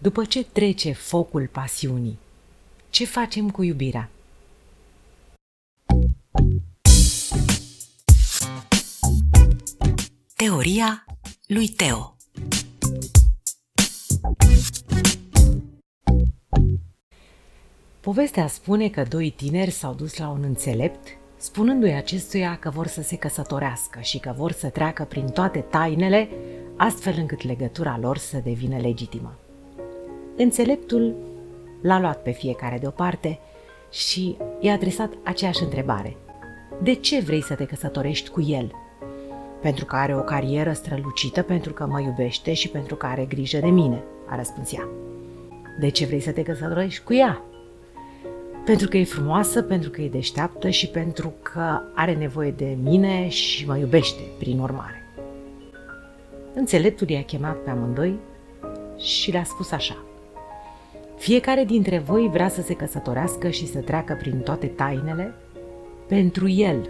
După ce trece focul pasiunii, ce facem cu iubirea? Teoria lui Teo Povestea spune că doi tineri s-au dus la un înțelept, spunându-i acestuia că vor să se căsătorească și că vor să treacă prin toate tainele, astfel încât legătura lor să devină legitimă. Înțeleptul l-a luat pe fiecare deoparte și i-a adresat aceeași întrebare. De ce vrei să te căsătorești cu el? Pentru că are o carieră strălucită, pentru că mă iubește și pentru că are grijă de mine, a răspuns ea. De ce vrei să te căsătorești cu ea? Pentru că e frumoasă, pentru că e deșteaptă și pentru că are nevoie de mine și mă iubește, prin urmare. Înțeleptul i-a chemat pe amândoi și le-a spus așa. Fiecare dintre voi vrea să se căsătorească și să treacă prin toate tainele pentru el.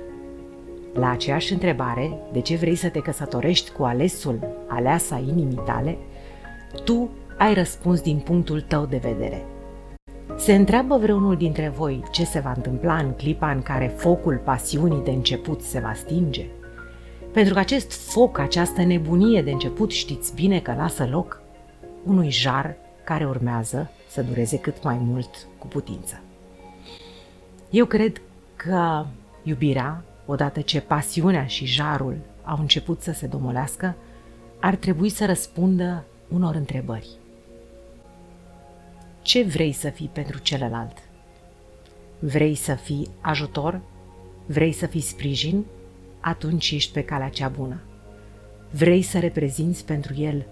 La aceeași întrebare, de ce vrei să te căsătorești cu alesul, aleasa inimii tale, tu ai răspuns din punctul tău de vedere. Se întreabă vreunul dintre voi ce se va întâmpla în clipa în care focul pasiunii de început se va stinge? Pentru că acest foc, această nebunie de început, știți bine că lasă loc unui jar care urmează să dureze cât mai mult cu putință. Eu cred că iubirea, odată ce pasiunea și jarul au început să se domolească, ar trebui să răspundă unor întrebări. Ce vrei să fii pentru celălalt? Vrei să fii ajutor? Vrei să fii sprijin? Atunci ești pe calea cea bună. Vrei să reprezinți pentru el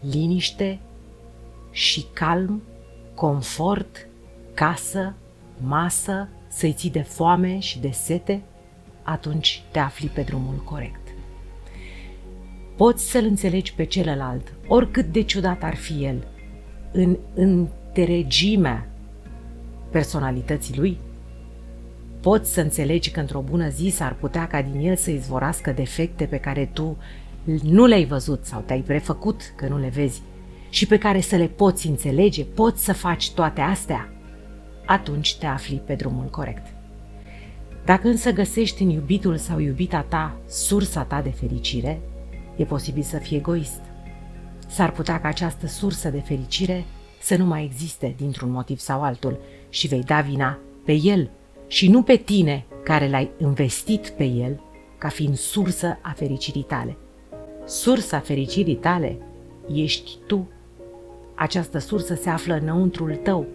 liniște și calm confort, casă, masă, să-i ții de foame și de sete, atunci te afli pe drumul corect. Poți să-l înțelegi pe celălalt, oricât de ciudat ar fi el, în întregimea personalității lui, poți să înțelegi că într-o bună zi s-ar putea ca din el să izvorască defecte pe care tu nu le-ai văzut sau te-ai prefăcut că nu le vezi și pe care să le poți înțelege, poți să faci toate astea, atunci te afli pe drumul corect. Dacă însă găsești în iubitul sau iubita ta sursa ta de fericire, e posibil să fii egoist. S-ar putea ca această sursă de fericire să nu mai existe dintr-un motiv sau altul și vei da vina pe el și nu pe tine care l-ai investit pe el ca fiind sursă a fericirii tale. Sursa fericirii tale ești tu această sursă se află înăuntrul tău,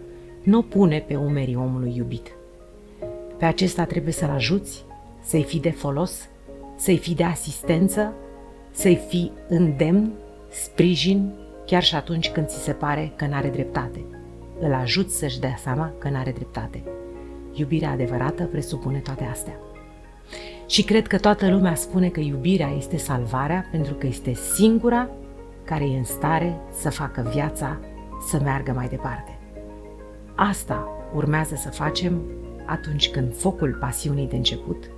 nu pune pe umerii omului iubit. Pe acesta trebuie să-l ajuți, să-i fii de folos, să-i fii de asistență, să-i fii îndemn, sprijin, chiar și atunci când ți se pare că n-are dreptate. Îl ajuți să-și dea seama că n-are dreptate. Iubirea adevărată presupune toate astea. Și cred că toată lumea spune că iubirea este salvarea pentru că este singura care e în stare să facă viața să meargă mai departe. Asta urmează să facem atunci când focul pasiunii de început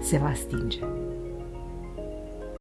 se va stinge.